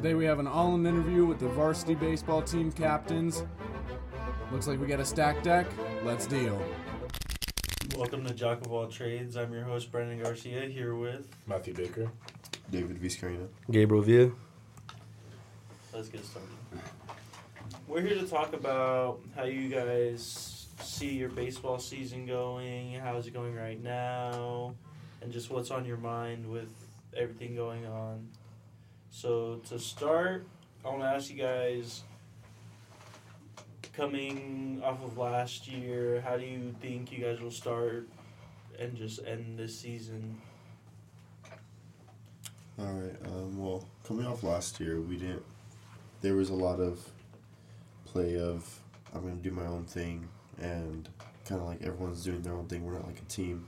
Today we have an all-in interview with the varsity baseball team captains. Looks like we got a stack deck. Let's deal. Welcome to Jock of All Trades. I'm your host Branden Garcia here with. Matthew Baker. David Vizcaino. Gabriel Villa. Let's get started. We're here to talk about how you guys see your baseball season going, how's it going right now, and just what's on your mind with everything going on. So to start, I want to ask you guys coming off of last year, how do you think you guys will start and just end this season? All right. Um, well, coming off last year, we didn't. There was a lot of play of I'm gonna do my own thing, and kind of like everyone's doing their own thing. We're not like a team,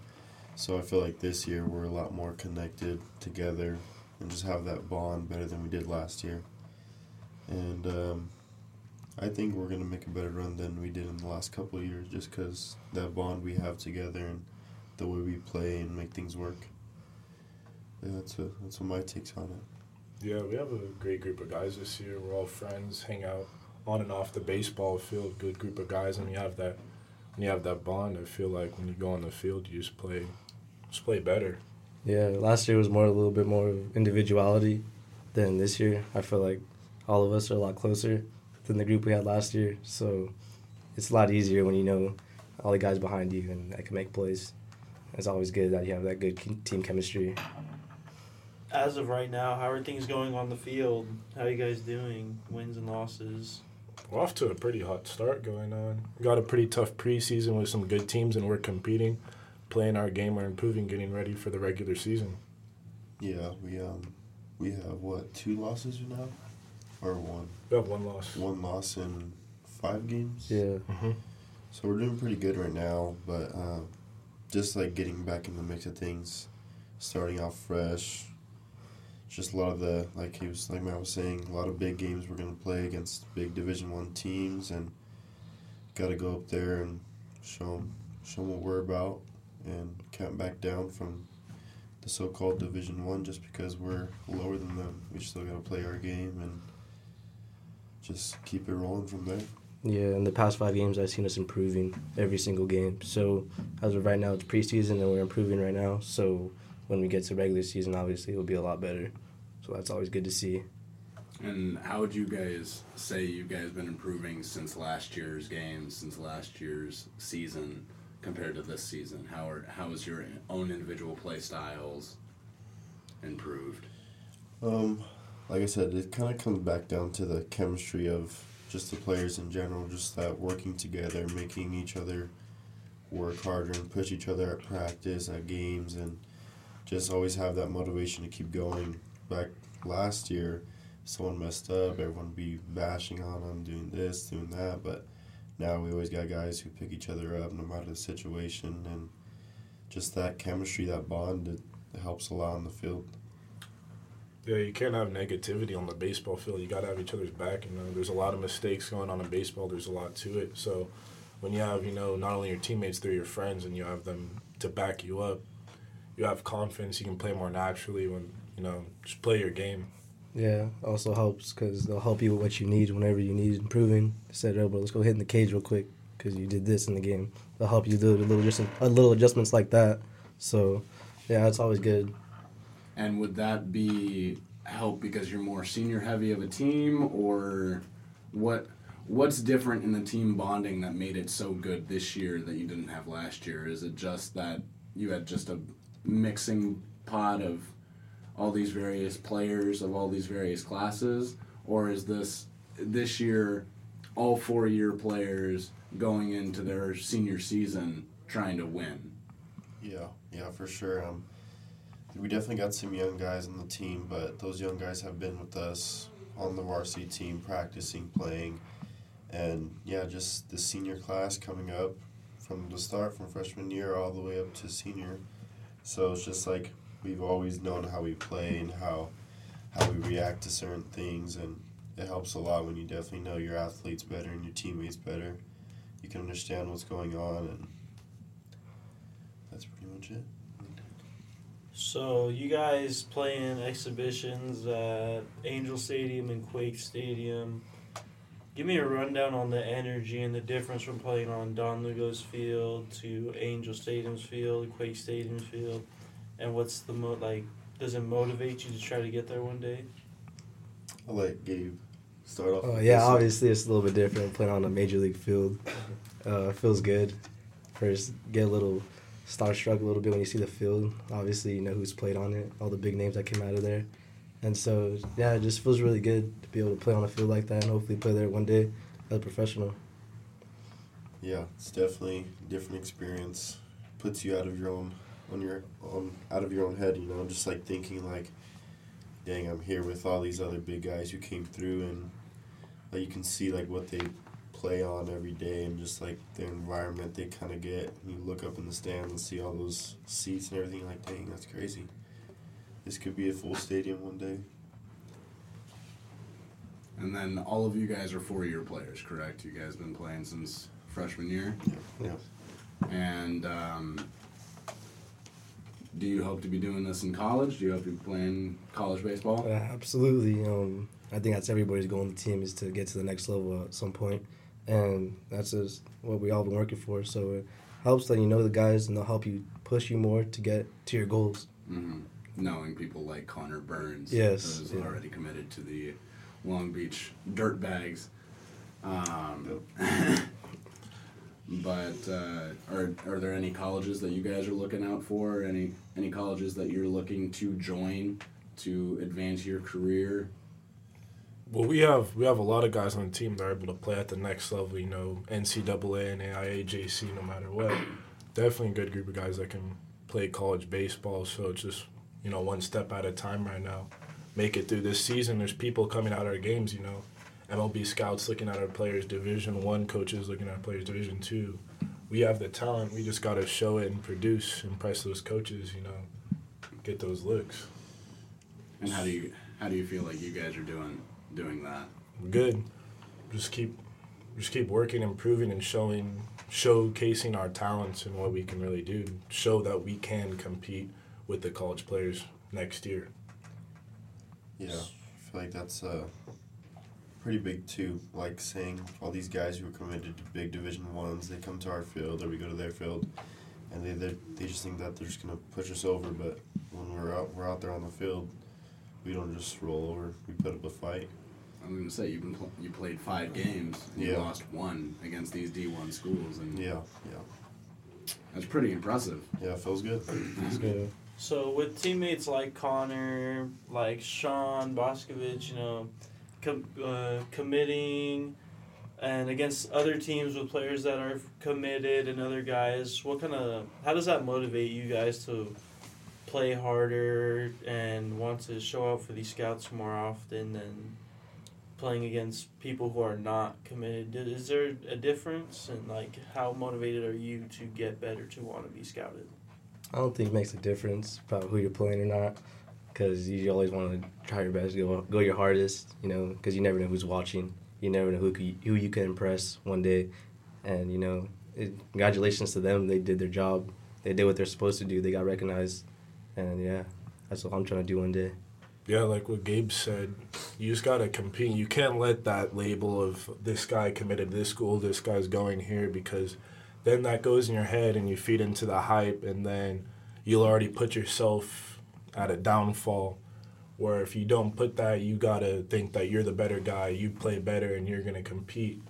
so I feel like this year we're a lot more connected together, and just have that bond better than we did last year. And um, I think we're gonna make a better run than we did in the last couple of years, just because that bond we have together and the way we play and make things work. Yeah, that's a, that's what my takes on it. Yeah, we have a great group of guys this year. We're all friends, hang out on and off the baseball field. Good group of guys, and you have that. When you have that bond, I feel like when you go on the field, you just play, just play better. Yeah, last year was more a little bit more of individuality than this year. I feel like all of us are a lot closer than the group we had last year. So it's a lot easier when you know all the guys behind you and that can make plays. It's always good that you have that good team chemistry. As of right now, how are things going on the field? How are you guys doing? Wins and losses? We're off to a pretty hot start going on. We got a pretty tough preseason with some good teams, and we're competing, playing our game, we're improving, getting ready for the regular season. Yeah, we um we have what two losses now, or one We have one loss. one loss in five games. Yeah. Mm-hmm. So we're doing pretty good right now, but um, just like getting back in the mix of things, starting off fresh. Just a lot of the like he was like Matt was saying, a lot of big games we're gonna play against big Division One teams, and got to go up there and show them show 'em what we're about, and can't back down from the so-called Division One just because we're lower than them. We still gotta play our game and just keep it rolling from there. Yeah, in the past five games, I've seen us improving every single game. So as of right now, it's preseason and we're improving right now. So when we get to regular season, obviously it'll be a lot better. So that's always good to see. And how would you guys say you guys been improving since last year's games, since last year's season compared to this season? How are how has your own individual play styles improved? Um, like I said, it kind of comes back down to the chemistry of just the players in general, just that working together, making each other work harder and push each other at practice, at games, and just always have that motivation to keep going. Back last year, someone messed up, everyone be bashing on them, doing this, doing that, but now we always got guys who pick each other up no matter the situation, and just that chemistry, that bond, it, helps a lot on the field. Yeah, you can't have negativity on the baseball field. You got to have each other's back. You know, there's a lot of mistakes going on in baseball. There's a lot to it. So, when you have, you know, not only your teammates, they're your friends, and you have them to back you up, you have confidence. You can play more naturally when, you know, just play your game. Yeah, also helps because they'll help you with what you need whenever you need improving. Said, "Oh, bro, let's go hit in the cage real quick because you did this in the game." They'll help you do a little just a little adjustments like that. So, yeah, it's always good. And would that be help because you're more senior heavy of a team, or what? What's different in the team bonding that made it so good this year that you didn't have last year? Is it just that you had just a mixing pot of all these various players of all these various classes, or is this this year all four year players going into their senior season trying to win? Yeah, yeah, for sure. Um, we definitely got some young guys on the team, but those young guys have been with us on the varsity team, practicing, playing, and yeah, just the senior class coming up from the start, from freshman year all the way up to senior. So it's just like we've always known how we play and how how we react to certain things, and it helps a lot when you definitely know your athletes better and your teammates better. You can understand what's going on, and that's pretty much it. So you guys play in exhibitions at Angel Stadium and Quake Stadium. Give me a rundown on the energy and the difference from playing on Don Lugo's field to Angel Stadium's field, Quake Stadium's field, and what's the mo like? Does it motivate you to try to get there one day? I'll let Gabe start off. Oh yeah, this one. obviously it's a little bit different playing on a major league field. Uh, feels good. First, get a little starstruck a little bit when you see the field. Obviously, you know who's played on it, all the big names that came out of there, and so yeah, it just feels really good to be able to play on a field like that and hopefully play there one day as a professional. Yeah, it's definitely a different experience. Puts you out of your own on your on out of your own head, you know, just like thinking like, dang, I'm here with all these other big guys who came through and like you can see like what they play on every day and just like the environment they kind of get. You look up in the stands and see all those seats and everything. Like, dang, that's crazy. This could be a full stadium one day. And then all of you guys are four-year players, correct? You guys been playing since freshman year, Yeah. and um, do you hope to be doing this in college? Do you hope to be playing college baseball? Uh, absolutely. Um, I think that's everybody's goal on the team is to get to the next level at some point, and that's just what we all been working for. So it helps that you know the guys, and they'll help you push you more to get to your goals. hmm Knowing people like Connor Burns, Yes, who's yeah. already committed to the Long Beach Dirtbags. Um, but uh, are are there any colleges that you guys are looking out for? Any any colleges that you're looking to join to advance your career? Well, we have we have a lot of guys on the team that are able to play at the next level. You know, NCAA and AIA, JC, no matter what. Definitely a good group of guys that can play college baseball. So it's just you know one step at a time right now. Make it through this season. There's people coming out of our games. You know, MLB scouts looking at our players. Division one coaches looking at our players. Division two. We have the talent. We just got to show it and produce, and impress those coaches. You know, get those looks. And how do you how do you feel like you guys are doing doing that? good. Just keep just keep working, improving and showing showcasing our talents and what we can really do. Show that we can compete with the college players next year. Yeah, I feel like that's uh, pretty big too. Like saying all these guys who are committed to big Division ones, they come to our field or we go to their field, and they they, they just think that they're just gonna push us over. But when we're out we're out there on the field, we don't just roll over. We put up a fight. I was gonna say you've been pl- you played five games. You Yeah. lost one against these D one schools, and Yeah, yeah, that's pretty impressive. yeah. It feels good. It's good. So with teammates like Connor, like Sean Boscovich, you know, com- uh, committing, and against other teams with players that are committed and other guys, what kind of how does that motivate you guys to play harder and want to show up for these scouts more often than playing against people who are not committed? Is there a difference and like how motivated are you to get better to want to be scouted? I don't think it makes a difference about who you're playing or not, because you always want to try your best, go go your hardest, you know, because you never know who's watching. You never know who who you can impress one day, and you know, it, congratulations to them. They did their job. They did what they're supposed to do. They got recognized, and yeah, that's what I'm trying to do one day. Yeah, like what Gabe said, you just gotta compete. You can't let that label of this guy committed to this school, this guy's going here, because then that goes in your head and you feed into the hype, and then you'll already put yourself at a downfall. Where if you don't put that, you gotta think that you're the better guy, you play better, and you're gonna compete.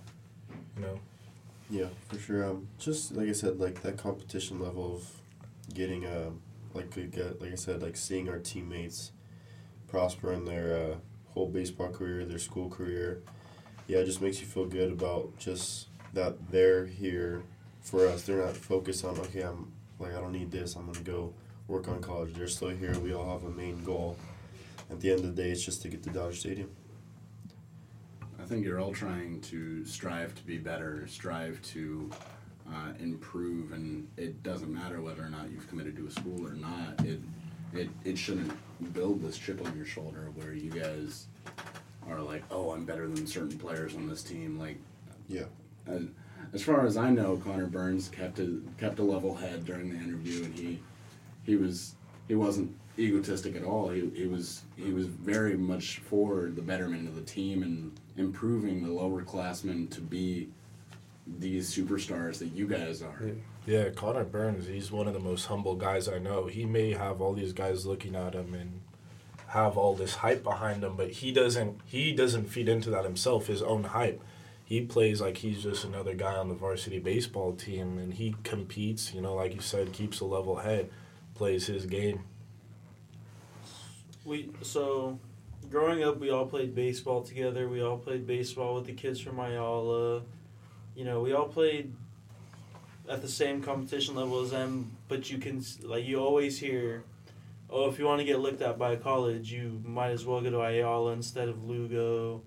You know. Yeah, for sure. Um, just like I said, like that competition level of getting uh, like we get, like I said, like seeing our teammates prosper in their uh, whole baseball career, their school career. Yeah, it just makes you feel good about just that they're here for us. They're not focused on okay, I'm like I don't need this. I'm gonna go work on college. They're still here. We all have a main goal. At the end of the day, it's just to get to Dodger Stadium. I think you're all trying to strive to be better, strive to uh, improve, and it doesn't matter whether or not you've committed to a school or not. It it it shouldn't build this chip on your shoulder where you guys are like, oh, I'm better than certain players on this team. Like, Yeah. as, as far as I know, Connor Burns kept a kept a level head during the interview, and he he was he wasn't egotistic at all. He, he was he was very much for the betterment of the team and improving the lower classmen to be these superstars that you guys are. Yeah. Connor Burns, he's one of the most humble guys I know. He may have all these guys looking at him and have all this hype behind him, but he doesn't he doesn't feed into that himself, his own hype. He plays like he's just another guy on the varsity baseball team and he competes, you know, like you said, keeps a level head, plays his game. We so growing up, we all played baseball together. We all played baseball with the kids from Ayala. You know, we all played at the same competition level as them. But you can like you always hear, oh, if you want to get looked at by college, you might as well go to Ayala instead of Lugo.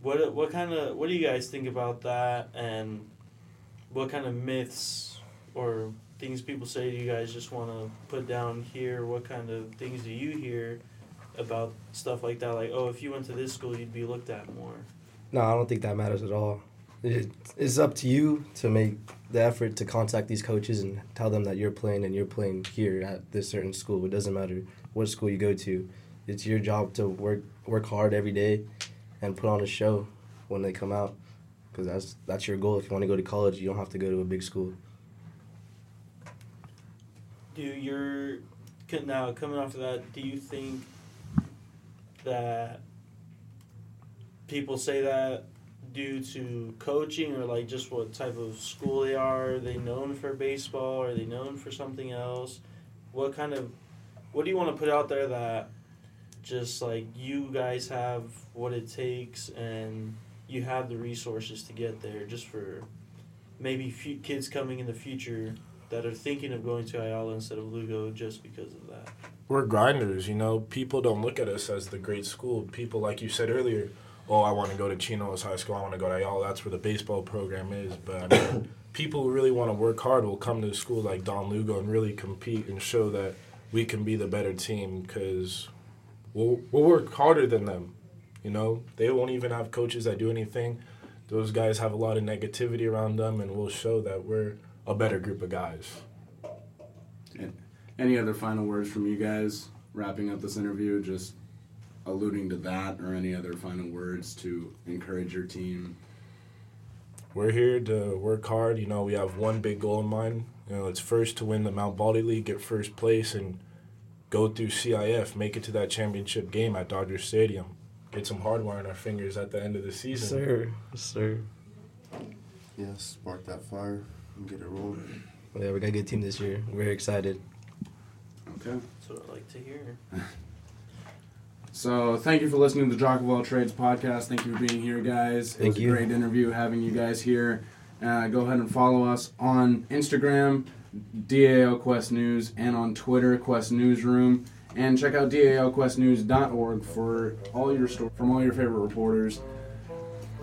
What what kind of what do you guys think about that? And what kind of myths or things people say do you guys just want to put down here? What kind of things do you hear about stuff like that? Like, oh, if you went to this school, you'd be looked at more. No, I don't think that matters at all. It, it's up to you to make the effort to contact these coaches and tell them that you're playing and you're playing here at this certain school. It doesn't matter what school you go to. It's your job to work work hard every day and put on a show when they come out because that's that's your goal. If you want to go to college, you don't have to go to a big school. Do your now coming off of that? Do you think that people say that due to coaching or like just what type of school they are? Are they known for baseball? Are they known for something else? What kind of what do you want to put out there that just like you guys have what it takes and you have the resources to get there just for maybe few kids coming in the future that are thinking of going to Ayala instead of Lugo just because of that. We're grinders, you know. People don't look at us as the great school. People, like you said earlier, oh, I want to go to Chino's High School. I want to go to Ayala. That's where the baseball program is. But I mean, people who really want to work hard will come to a school like Don Lugo and really compete and show that we can be the better team because we'll, we'll work harder than them. You know, they won't even have coaches that do anything. Those guys have a lot of negativity around them, and we'll show that we're a better group of guys. Any other final words from you guys wrapping up this interview? Just alluding to that, or any other final words to encourage your team? We're here to work hard. You know, we have one big goal in mind. You know, it's first to win the Mount Baldy League, get first place, and go through CIF, make it to that championship game at Dodger Stadium. Get some hardware in our fingers at the end of the Yes, season. sir. Yes, sir. Yeah, spark that fire and get it rolling. Yeah, we got a good team this year. We're excited. Okay. That's what I like to hear. So thank you for listening to the Jock of All Trades podcast. Thank you for being here, guys. It Thank was you. a great interview having you guys here. Uh, go ahead and follow us on Instagram, DAL Quest News, and on Twitter, Quest Newsroom. And check out dalquestnews.org for all your sto- from all your favorite reporters.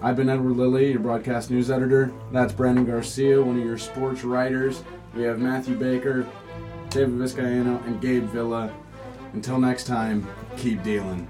I've been Edward Lilly, your broadcast news editor. That's Branden Garcia, one of your sports writers. We have Matthew Baker, David Vizcaino, and Gabe Villa. Until next time, keep dealing.